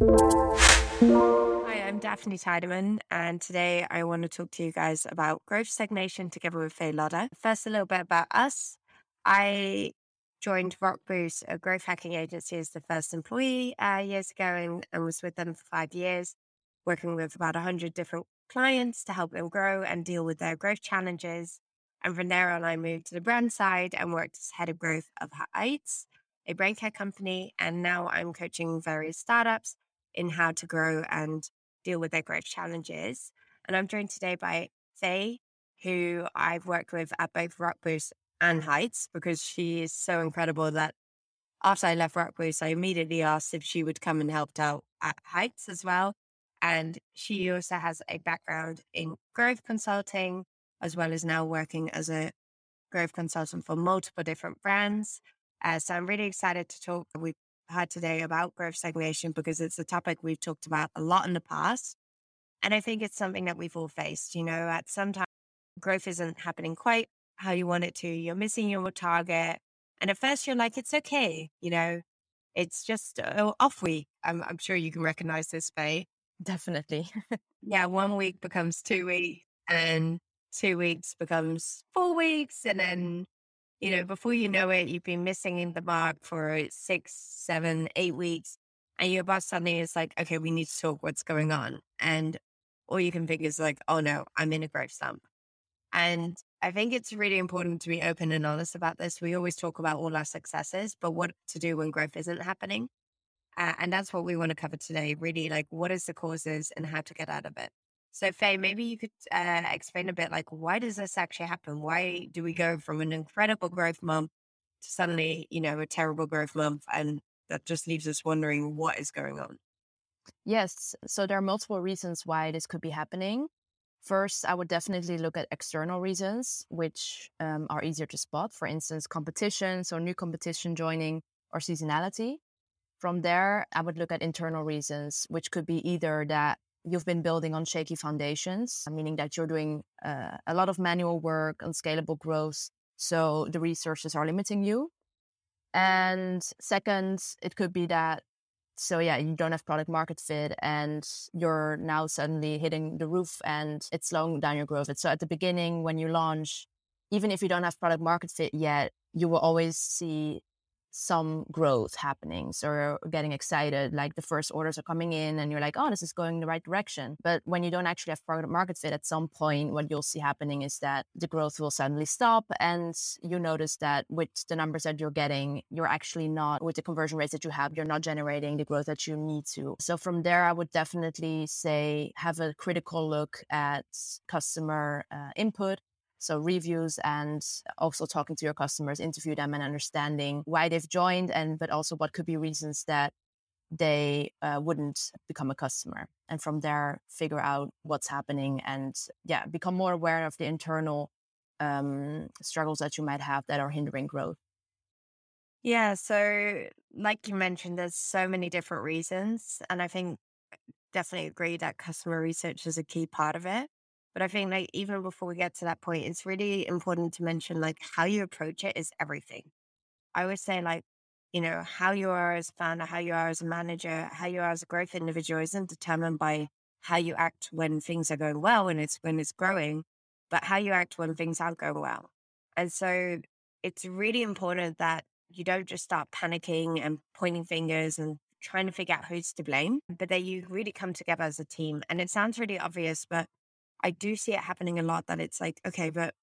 Hi, I'm Daphne Tiedemann, and today I want to talk to you guys about growth stagnation together with Faye Lodder. First, a little bit about us. I joined Rockboost, a growth hacking agency, as the first employee uh, years ago and, and was with them for five years, working with about 100 different clients to help them grow and deal with their growth challenges. And from there on, I moved to the brand side and worked as head of growth of Heights, a brain care company. And now I'm coaching various startups in how to grow and deal with their growth challenges. And I'm joined today by Faye, who I've worked with at both Rockboost and Heights because she is so incredible that after I left Rockboost, I immediately asked if she would come and help out at Heights as well. And she also has a background in growth consulting, as well as now working as a growth consultant for multiple different brands. Uh, so I'm really excited to talk we've had today about growth stagnation because it's a topic we've talked about a lot in the past. And I think it's something that we've all faced. You know, at some time, growth isn't happening quite how you want it to. You're missing your target. And at first you're like, it's okay. You know, it's just uh, off week. I'm, I'm sure you can recognize this, Faye. Definitely. yeah. One week becomes two weeks and two weeks becomes four weeks. And then, you know, before you know it, you've been missing in the mark for six, seven, eight weeks. And your boss suddenly is like, okay, we need to talk what's going on. And all you can think is like, oh no, I'm in a growth slump. And I think it's really important to be open and honest about this. We always talk about all our successes, but what to do when growth isn't happening. Uh, and that's what we want to cover today really like what is the causes and how to get out of it. So, Faye, maybe you could uh, explain a bit like why does this actually happen? Why do we go from an incredible growth month to suddenly, you know, a terrible growth month? And that just leaves us wondering what is going on. Yes. So, there are multiple reasons why this could be happening. First, I would definitely look at external reasons, which um, are easier to spot. For instance, competition, so new competition joining or seasonality. From there, I would look at internal reasons, which could be either that you've been building on shaky foundations, meaning that you're doing uh, a lot of manual work, unscalable growth. So the resources are limiting you. And second, it could be that so yeah you don't have product market fit and you're now suddenly hitting the roof and it's slowing down your growth so at the beginning when you launch even if you don't have product market fit yet you will always see some growth happening. So you're getting excited, like the first orders are coming in and you're like, oh, this is going in the right direction. But when you don't actually have product market fit at some point, what you'll see happening is that the growth will suddenly stop. And you notice that with the numbers that you're getting, you're actually not, with the conversion rates that you have, you're not generating the growth that you need to. So from there, I would definitely say have a critical look at customer uh, input so reviews and also talking to your customers, interview them and understanding why they've joined and but also what could be reasons that they uh, wouldn't become a customer. And from there, figure out what's happening and yeah, become more aware of the internal um, struggles that you might have that are hindering growth. Yeah. So, like you mentioned, there's so many different reasons. And I think definitely agree that customer research is a key part of it. But I think like even before we get to that point, it's really important to mention like how you approach it is everything. I always say like, you know, how you are as a founder, how you are as a manager, how you are as a growth individual isn't determined by how you act when things are going well and it's when it's growing, but how you act when things aren't going well. And so it's really important that you don't just start panicking and pointing fingers and trying to figure out who's to blame, but that you really come together as a team. And it sounds really obvious, but I do see it happening a lot that it's like, okay, but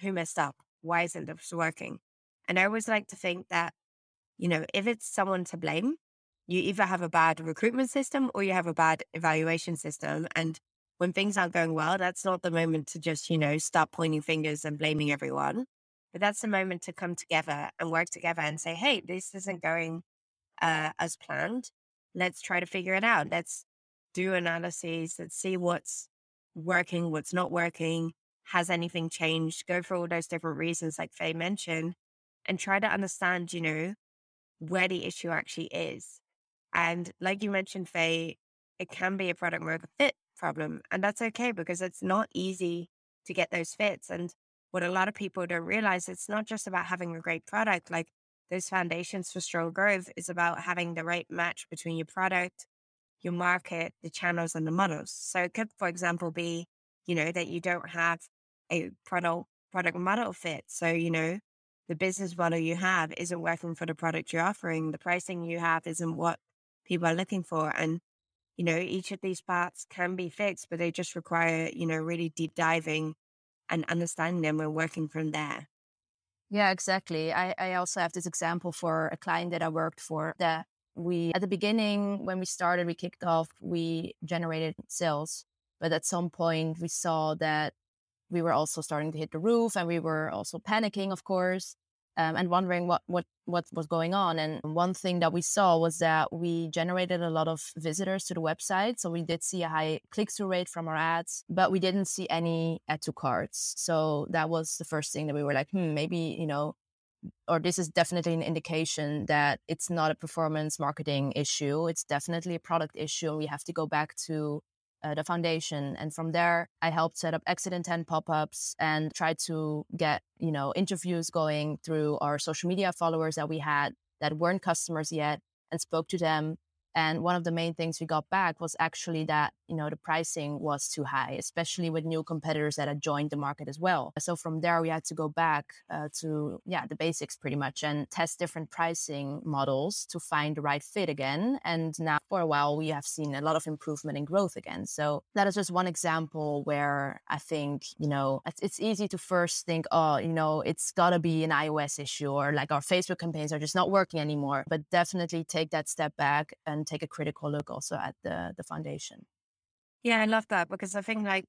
who messed up? Why isn't this working? And I always like to think that, you know, if it's someone to blame, you either have a bad recruitment system or you have a bad evaluation system. And when things aren't going well, that's not the moment to just, you know, start pointing fingers and blaming everyone. But that's the moment to come together and work together and say, hey, this isn't going uh, as planned. Let's try to figure it out. Let's do analyses. Let's see what's working, what's not working, has anything changed, go for all those different reasons, like Faye mentioned, and try to understand, you know, where the issue actually is. And like you mentioned, Faye, it can be a product market fit problem. And that's okay because it's not easy to get those fits. And what a lot of people don't realize, it's not just about having a great product. Like those foundations for strong growth is about having the right match between your product, your market, the channels and the models. So it could, for example, be, you know, that you don't have a product product model fit. So, you know, the business model you have isn't working for the product you're offering. The pricing you have isn't what people are looking for. And, you know, each of these parts can be fixed, but they just require, you know, really deep diving and understanding them and working from there. Yeah, exactly. I, I also have this example for a client that I worked for that we, at the beginning, when we started, we kicked off, we generated sales. But at some point, we saw that we were also starting to hit the roof and we were also panicking, of course, um, and wondering what, what, what was going on. And one thing that we saw was that we generated a lot of visitors to the website. So we did see a high click through rate from our ads, but we didn't see any add to carts. So that was the first thing that we were like, hmm, maybe, you know, or this is definitely an indication that it's not a performance marketing issue. It's definitely a product issue. We have to go back to uh, the foundation. And from there, I helped set up exit intent pop-ups and tried to get, you know, interviews going through our social media followers that we had that weren't customers yet and spoke to them and one of the main things we got back was actually that, you know, the pricing was too high, especially with new competitors that had joined the market as well. So from there, we had to go back uh, to, yeah, the basics pretty much and test different pricing models to find the right fit again. And now for a while, we have seen a lot of improvement in growth again. So that is just one example where I think, you know, it's, it's easy to first think, oh, you know, it's got to be an iOS issue or like our Facebook campaigns are just not working anymore. But definitely take that step back and take a critical look also at the the foundation. Yeah, I love that because I think like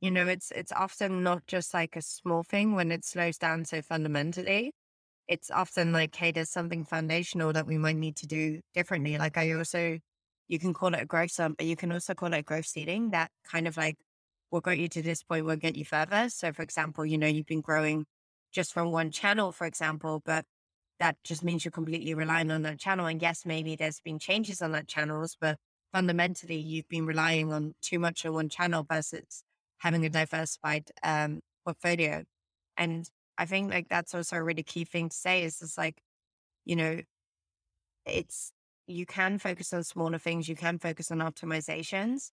you know it's it's often not just like a small thing when it slows down so fundamentally. It's often like, hey, there's something foundational that we might need to do differently. Like I also, you can call it a growth slump, but you can also call it growth seeding. That kind of like what got you to this point will get you further. So, for example, you know, you've been growing just from one channel, for example, but that just means you're completely relying on that channel. And yes, maybe there's been changes on that channels, but fundamentally you've been relying on too much on one channel versus having a diversified um, portfolio. And I think like that's also a really key thing to say is just like, you know, it's you can focus on smaller things, you can focus on optimizations,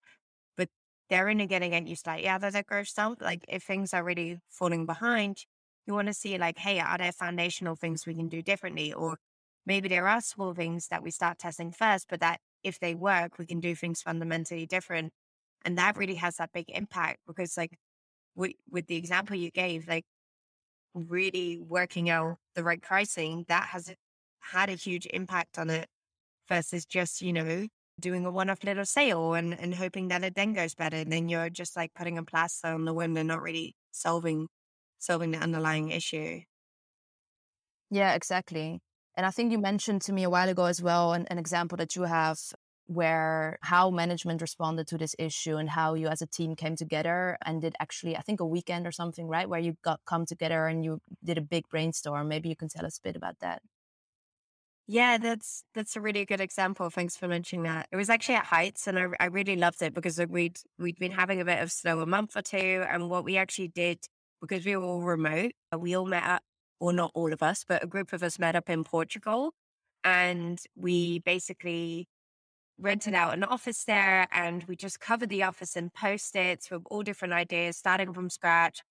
but they're only getting get you slightly out of that growth slump. Like if things are really falling behind, you want to see like, hey, are there foundational things we can do differently? Or maybe there are small things that we start testing first, but that if they work, we can do things fundamentally different. And that really has that big impact because like with, with the example you gave, like really working out the right pricing, that has had a huge impact on it versus just, you know, doing a one-off little sale and, and hoping that it then goes better. And then you're just like putting a plaster on the wound and not really solving solving the underlying issue. Yeah, exactly. And I think you mentioned to me a while ago as well an, an example that you have where how management responded to this issue and how you as a team came together and did actually i think a weekend or something right where you got come together and you did a big brainstorm maybe you can tell us a bit about that yeah that's that's a really good example thanks for mentioning that it was actually at heights and i, I really loved it because we'd we'd been having a bit of slow a month or two and what we actually did because we were all remote. We all met up, or not all of us, but a group of us met up in Portugal. And we basically rented out an office there and we just covered the office in post-its with all different ideas, starting from scratch,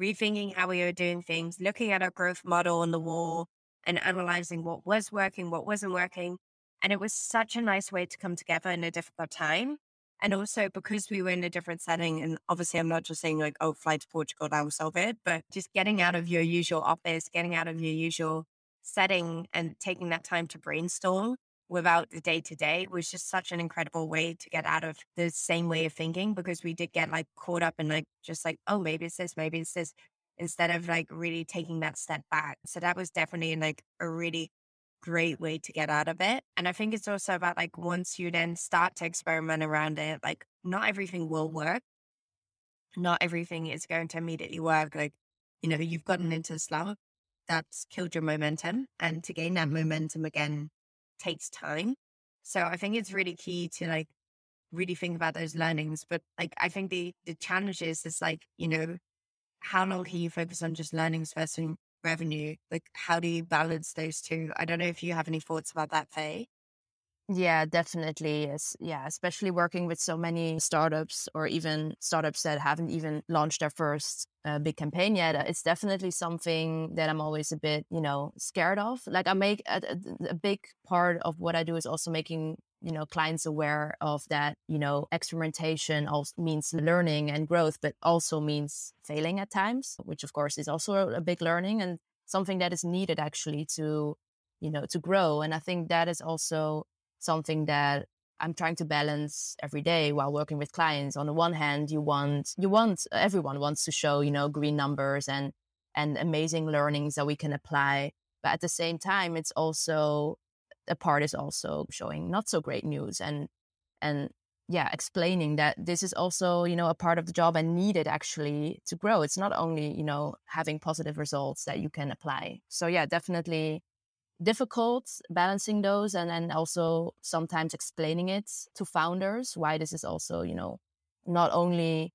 rethinking how we were doing things, looking at our growth model on the wall and analyzing what was working, what wasn't working. And it was such a nice way to come together in a difficult time. And also because we were in a different setting, and obviously I'm not just saying like, oh, fly to Portugal, that will solve it, but just getting out of your usual office, getting out of your usual setting and taking that time to brainstorm without the day to day was just such an incredible way to get out of the same way of thinking because we did get like caught up in like just like, oh, maybe it's this, maybe it's this, instead of like really taking that step back. So that was definitely like a really great way to get out of it. And I think it's also about like once you then start to experiment around it, like not everything will work. Not everything is going to immediately work. Like, you know, you've gotten into a slump, that's killed your momentum. And to gain that momentum again takes time. So I think it's really key to like really think about those learnings. But like I think the the challenge is is like, you know, how long can you focus on just learnings versus revenue? Like, how do you balance those two? I don't know if you have any thoughts about that, Faye. Yeah, definitely. Yes. Yeah, especially working with so many startups or even startups that haven't even launched their first uh, big campaign yet. Uh, it's definitely something that I'm always a bit, you know, scared of. Like I make a, a, a big part of what I do is also making you know clients aware of that you know experimentation also means learning and growth but also means failing at times which of course is also a, big learning and something that is needed actually to you know to grow and i think that is also something that I'm trying to balance every day while working with clients. On the one hand, you want you want everyone wants to show, you know, green numbers and and amazing learnings that we can apply. But at the same time, it's also a part is also showing not so great news and and yeah, explaining that this is also, you know, a part of the job and needed actually to grow. It's not only, you know, having positive results that you can apply. So yeah, definitely difficult balancing those and then also sometimes explaining it to founders why this is also you know not only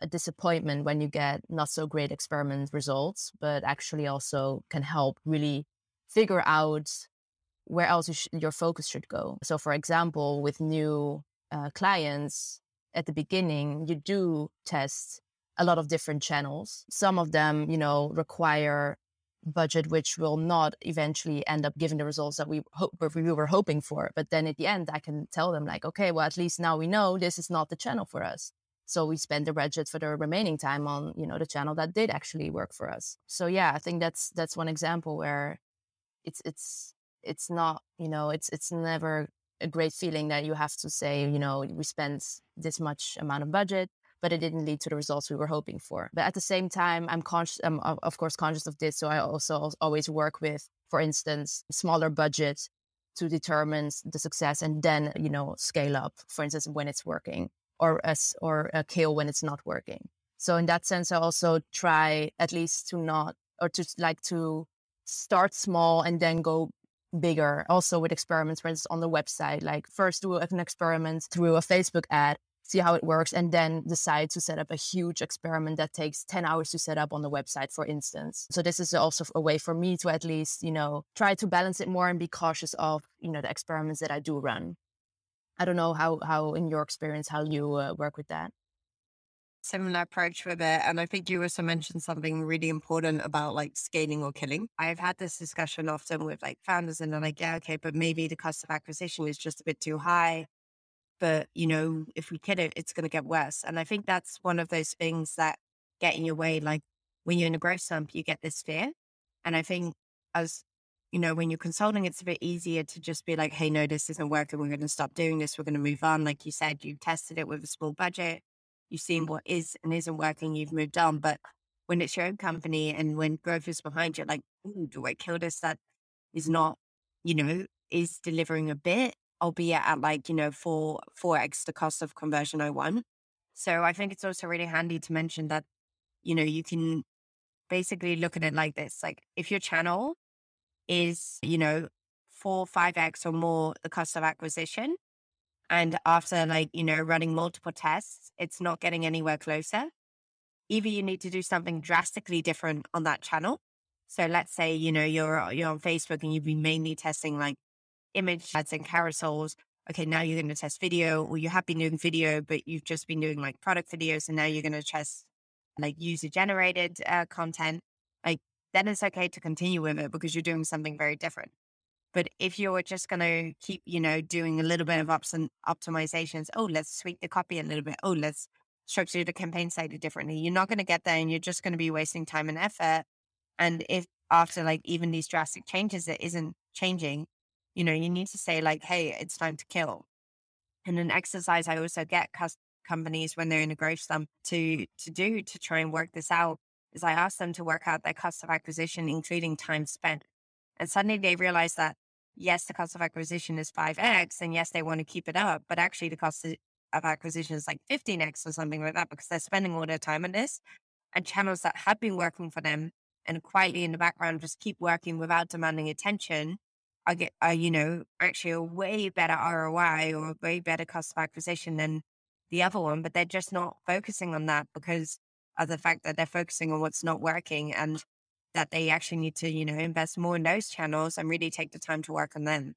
a disappointment when you get not so great experiment results but actually also can help really figure out where else you sh- your focus should go. So for example with new uh, clients at the beginning you do test a lot of different channels. Some of them you know require budget which will not eventually end up giving the results that we hope we were hoping for. But then at the end i can tell them like okay well at least now we know this is not the channel for us. So we spend the budget for the remaining time on you know the channel that did actually work for us. So yeah i think that's that's one example where it's it's it's not you know it's it's never a great feeling that you have to say you know we spent this much amount of budget but it didn't lead to the results we were hoping for. But at the same time, I'm conscious, I'm of course conscious of this. So I also always work with, for instance, smaller budgets to determine the success and then, you know, scale up, for instance, when it's working or as, or a kill when it's not working. So in that sense, I also try at least to not, or to like to start small and then go bigger also with experiments for instance on the website like first do an experiment through a facebook ad see how it works, and then decide to set up a huge experiment that takes 10 hours to set up on the website, for instance. So this is also a way for me to at least, you know, try to balance it more and be cautious of, you know, the experiments that I do run. I don't know how, how in your experience, how you uh, work with that similar approach with it. And I think you also mentioned something really important about like scaling or killing. I've had this discussion often with like founders and they're like, yeah, okay, but maybe the cost of acquisition is just a bit too high but you know, if we kid it, it's going to get worse. And I think that's one of those things that get in your way. Like when you're in a growth slump, you get this fear. And I think as you know, when you're consulting, it's a bit easier to just be like, hey, no, this isn't working. We're going to stop doing this. We're going to move on. Like you said, you tested it with a small budget. You've seen what is and isn't working. You've moved on. But when it's your own company and when growth is behind you, like, do I kill this? That is not, you know, is delivering a bit albeit at like, you know, four, 4x the cost of conversion 01. So I think it's also really handy to mention that, you know, you can basically look at it like this. Like if your channel is, you know, four, 5x or more the cost of acquisition, and after like, you know, running multiple tests, it's not getting anywhere closer. Either you need to do something drastically different on that channel. So let's say, you know, you're you're on Facebook and you've been mainly testing like image ads and carousels. Okay, now you're going to test video, or you have been doing video, but you've just been doing like product videos, and now you're going to test like user generated uh, content. Like then it's okay to continue with it because you're doing something very different. But if you're just going to keep, you know, doing a little bit of ups and optimizations, oh, let's tweak the copy a little bit. Oh, let's structure the campaign slightly differently. You're not going to get there and you're just going to be wasting time and effort. And if after like even these drastic changes, it isn't changing, you know, you need to say like, hey, it's time to kill. And an exercise I also get companies when they're in a growth slump to to do to try and work this out is I ask them to work out their cost of acquisition, including time spent. And suddenly they realize that yes, the cost of acquisition is 5x, and yes, they want to keep it up, but actually the cost of acquisition is like 15x or something like that because they're spending all their time on this. And channels that have been working for them and quietly in the background just keep working without demanding attention I get, uh, you know, actually a way better ROI or a way better cost of acquisition than the other one, but they're just not focusing on that because of the fact that they're focusing on what's not working and that they actually need to, you know, invest more in those channels and really take the time to work on them.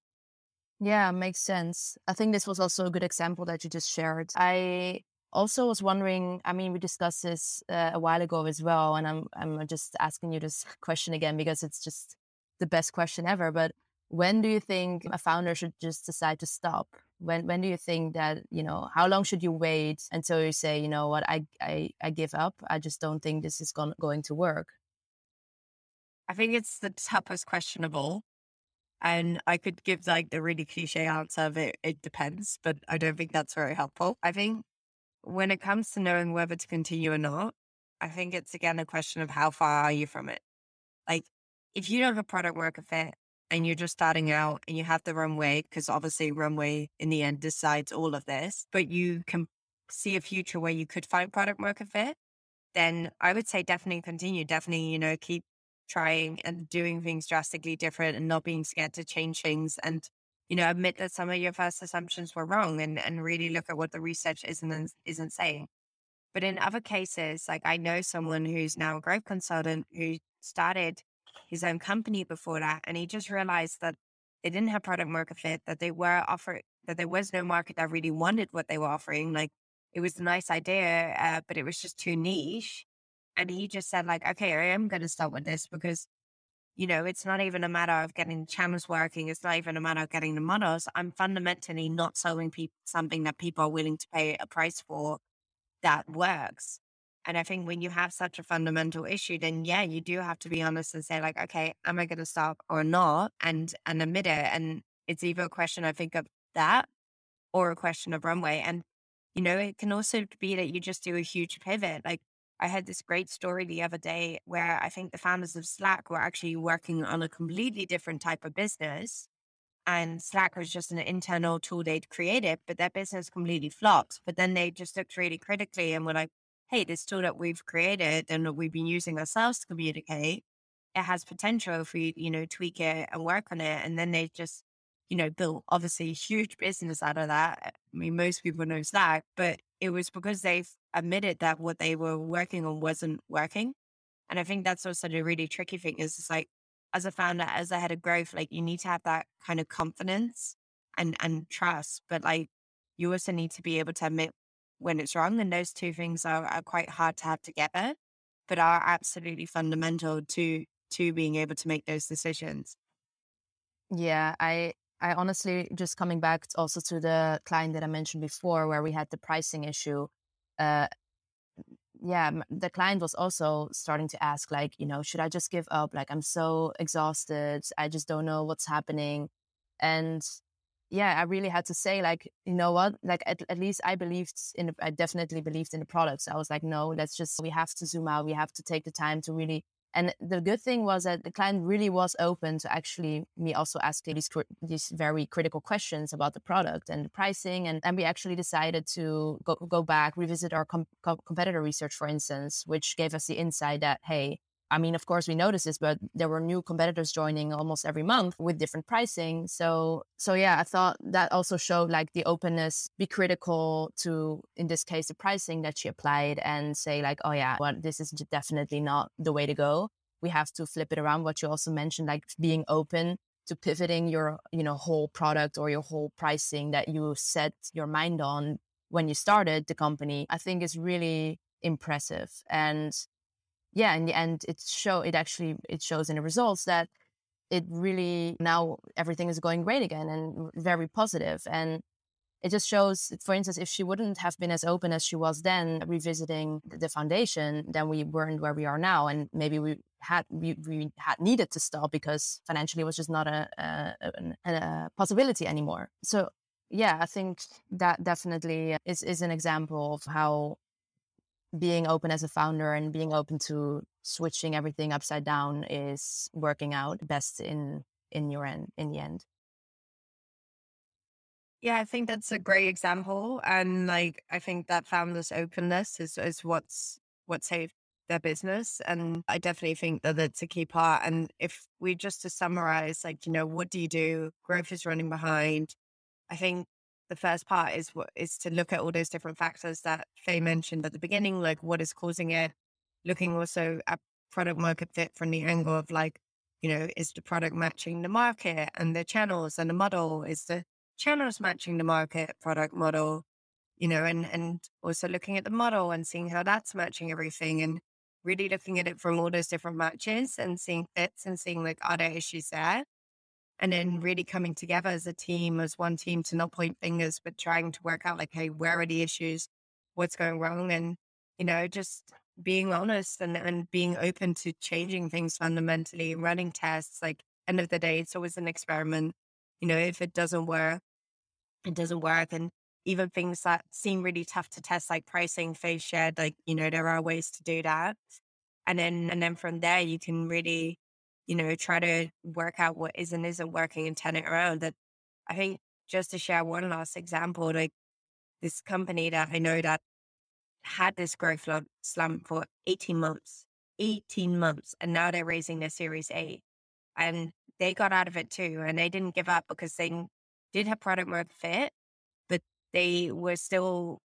Yeah, makes sense. I think this was also a good example that you just shared. I also was wondering, I mean, we discussed this uh, a while ago as well, and I'm I'm just asking you this question again because it's just the best question ever. But when do you think a founder should just decide to stop? When when do you think that, you know, how long should you wait until you say, you know what, I I, I give up. I just don't think this is going going to work. I think it's the toughest question of all. And I could give like the really cliche answer of it, it depends, but I don't think that's very helpful. I think when it comes to knowing whether to continue or not, I think it's again a question of how far are you from it. Like if you don't have product market fit and you're just starting out and you have the runway, because obviously runway in the end decides all of this, but you can see a future where you could find product market fit, then I would say definitely continue. Definitely, you know, keep trying and doing things drastically different and not being scared to change things and you know admit that some of your first assumptions were wrong and and really look at what the research isn't isn't saying. But in other cases like i know someone who's now a growth consultant who started his own company before that and he just realized that they didn't have product market fit that they were offering that there was no market that really wanted what they were offering like it was a nice idea uh, but it was just too niche and he just said, like, okay, I am going to start with this because, you know, it's not even a matter of getting the channels working. It's not even a matter of getting the models. I'm fundamentally not selling people something that people are willing to pay a price for that works. And I think when you have such a fundamental issue, then yeah, you do have to be honest and say, like, okay, am I going to stop or not? And and admit it. And it's either a question, I think, of that or a question of runway. And you know, it can also be that you just do a huge pivot. Like I had this great story the other day where I think the founders of Slack were actually working on a completely different type of business. And Slack was just an internal tool they'd created, but their business completely flopped. But then they just looked really critically and were like, hey, this tool that we've created and that we've been using ourselves to communicate, it has potential if we, you know, tweak it and work on it. And then they just, you know, built obviously a huge business out of that. I mean, most people know Slack, but it was because they've admitted that what they were working on wasn't working. And I think that's also the really tricky thing is it's like as a founder, as a head of growth, like you need to have that kind of confidence and and trust. But like you also need to be able to admit when it's wrong. And those two things are, are quite hard to have together, but are absolutely fundamental to to being able to make those decisions. Yeah, I I honestly just coming back also to the client that I mentioned before, where we had the pricing issue. Uh, yeah, the client was also starting to ask, like, you know, should I just give up? Like, I'm so exhausted. I just don't know what's happening. And yeah, I really had to say, like, you know what? Like, at, at least I believed in, I definitely believed in the products. So I was like, no, let's just, we have to zoom out. We have to take the time to really and the good thing was that the client really was open to actually me also asking these these very critical questions about the product and the pricing. And, and we actually decided to go, go back, revisit our com- competitor research, for instance, which gave us the insight that, hey, I mean, of course, we noticed this, but there were new competitors joining almost every month with different pricing. So, so yeah, I thought that also showed like the openness, be critical to, in this case, the pricing that she applied and say like, oh yeah, well, this is definitely not the way to go. We have to flip it around. What you also mentioned, like being open to pivoting your, you know, whole product or your whole pricing that you set your mind on when you started the company, I think is really impressive. And yeah, and end, it show it actually it shows in the results that it really now everything is going great again and very positive and it just shows for instance if she wouldn't have been as open as she was then revisiting the foundation then we weren't where we are now and maybe we had we, we had needed to stop because financially it was just not a, a, a, a possibility anymore. So yeah i think that definitely is, is an example of how being open as a founder and being open to switching everything upside down is working out best in in your end in the end. Yeah i think that's a great example and like i think that founders openness is is what's what saved their business and i definitely think that it's a key part and if we just to summarize like you know what do you do? Growth is running behind. I think the first part is what is to look at all those different factors that Faye mentioned at the beginning, like what is causing it, looking also at product market fit from the angle of like, you know, is the product matching the market and the channels and the model? Is the channels matching the market product model? You know, and and also looking at the model and seeing how that's matching everything and really looking at it from all those different matches and seeing fits and seeing like are there issues there? And then really coming together as a team, as one team to not point fingers, but trying to work out like, hey, where are the issues? What's going wrong? And, you know, just being honest and, and being open to changing things fundamentally, running tests. Like end of the day, it's always an experiment. You know, if it doesn't work, it doesn't work. And even things that seem really tough to test, like pricing, Faye's shared, like, you know, there are ways to do that. And then and then from there you can really, you know, try to work out what is and isn't working and turn it around. That I think just to share one last example, like this company that I know that had this growth slump for 18 months, 18 months, and now they're raising their Series A. And they got out of it too. And they didn't give up because they did have product market fit, but they were still,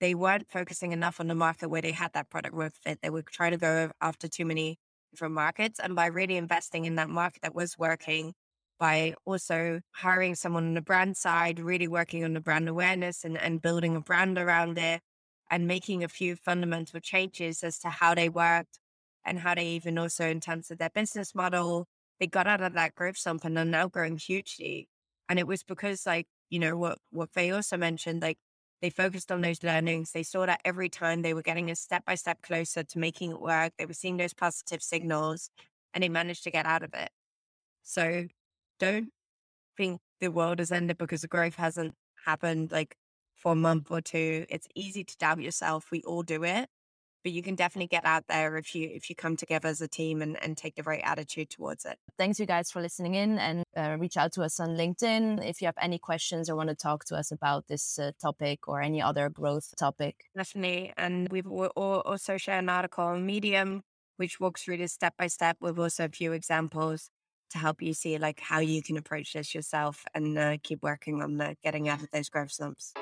they weren't focusing enough on the market where they had that product market fit. They were trying to go after too many different markets. And by really investing in that market that was working, by also hiring someone on the brand side, really working on the brand awareness and, and building a brand around it, and making a few fundamental changes as to how they worked and how they even also in terms of their business model, they got out of that growth slump and are now growing hugely. And it was because like, you know, what what Faye also mentioned, like they focused on those learnings. They saw that every time they were getting a step by step closer to making it work. They were seeing those positive signals and they managed to get out of it. So don't think the world has ended because the growth hasn't happened. Like for a month or two. It's easy to doubt yourself. We all do it. But you can definitely get out there if you if you come together as a team and, and take the right attitude towards it. Thanks you guys for listening in and uh, reach out to us on LinkedIn if you have any questions or want to talk to us about this uh, topic or any other growth topic. Definitely. And we've also shared an article on Medium which walks through this step by step with also a few examples to help you see like how you can approach this yourself and uh, keep working on the getting out of those growth slumps.